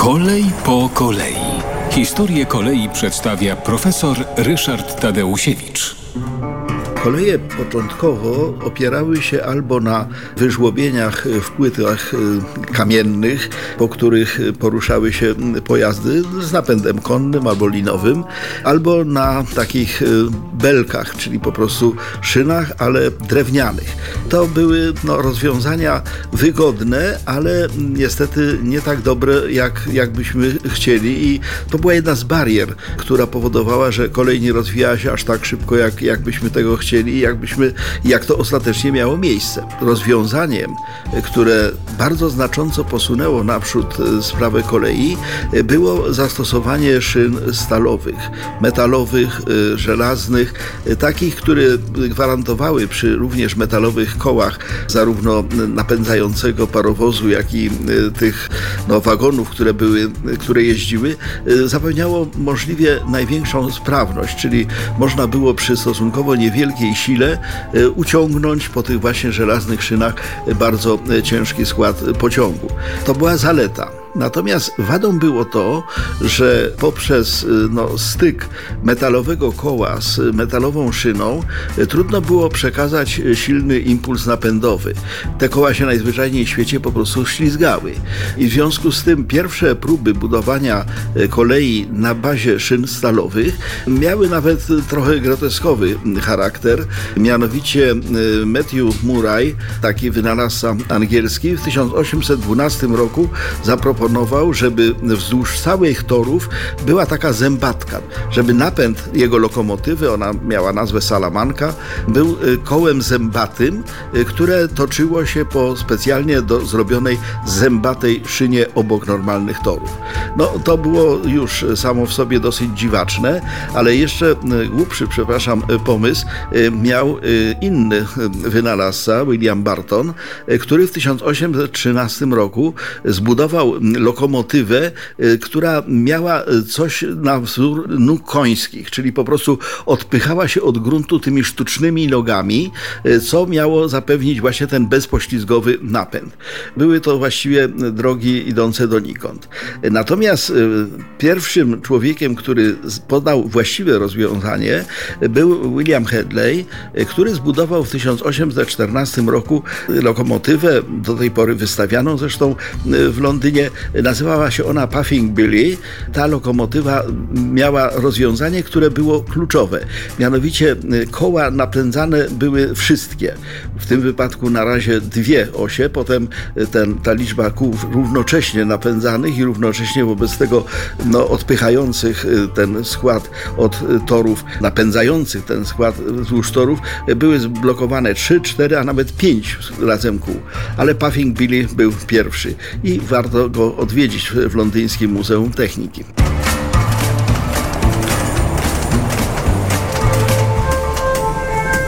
Kolej po kolei. Historię kolei przedstawia profesor Ryszard Tadeusiewicz. Koleje początkowo opierały się albo na wyżłobieniach w płytach y, kamiennych, po których poruszały się pojazdy z napędem konnym albo linowym, albo na takich y, belkach, czyli po prostu szynach, ale drewnianych. To były no, rozwiązania wygodne, ale niestety nie tak dobre, jak, jak byśmy chcieli i to była jedna z barier, która powodowała, że kolej nie rozwijała się aż tak szybko, jak, jak byśmy tego chcieli chcieli, jakbyśmy, jak to ostatecznie miało miejsce. Rozwiązaniem, które bardzo znacząco posunęło naprzód e, sprawę kolei, e, było zastosowanie szyn stalowych, metalowych, e, żelaznych, takich, które gwarantowały przy również metalowych kołach zarówno napędzającego parowozu, jak i tych no, wagonów, które, były, które jeździły, zapewniało możliwie największą sprawność, czyli można było przy stosunkowo niewielkiej sile e, uciągnąć po tych właśnie żelaznych szynach bardzo ciężki skład pociągu. To była zaleta. Natomiast wadą było to, że poprzez y, no, styk metalowego koła z metalową szyną y, trudno było przekazać silny impuls napędowy. Te koła się najzwyczajniej w świecie po prostu ślizgały. I w związku z tym pierwsze próby budowania y, kolei na bazie szyn stalowych miały nawet trochę groteskowy charakter. Mianowicie Matthew Murray, taki wynalazca angielski, w 1812 roku zaproponował zaproponował, żeby wzdłuż całych torów była taka zębatka, żeby napęd jego lokomotywy, ona miała nazwę Salamanka, był y, kołem zębatym, y, które toczyło się po specjalnie do zrobionej zębatej szynie obok normalnych torów. No to było już samo w sobie dosyć dziwaczne, ale jeszcze y, głupszy, przepraszam, pomysł miał inny wynalazca, William Barton, który w 1813 roku zbudował lokomotywę, y, która miała coś na wzór nóg końskich, czyli po prostu odpychała się od gruntu tymi sztucznymi nogami, y, co miało zapewnić właśnie ten bezpoślizgowy napęd. Były to właściwie drogi idące donikąd. Natomiast pierwszym człowiekiem, który podał właściwe rozwiązanie, był William Hedley, który zbudował w 1814 roku lokomotywę, do tej pory wystawianą zresztą w Londynie, Nazywała się ona Puffing Billy. Ta lokomotywa miała rozwiązanie, które było kluczowe. Mianowicie y, koła napędzane były wszystkie. W tym wypadku na razie dwie osie, potem y, ten, ta liczba kół równocześnie napędzanych i równocześnie wobec tego no, odpychających y, ten skład od torów, napędzających ten skład wzdłuż torów, były zblokowane 3, 4, a nawet 5 razem kół. Ale Puffing Billy był pierwszy i warto go odwiedzić w Londyńskim Muzeum Techniki.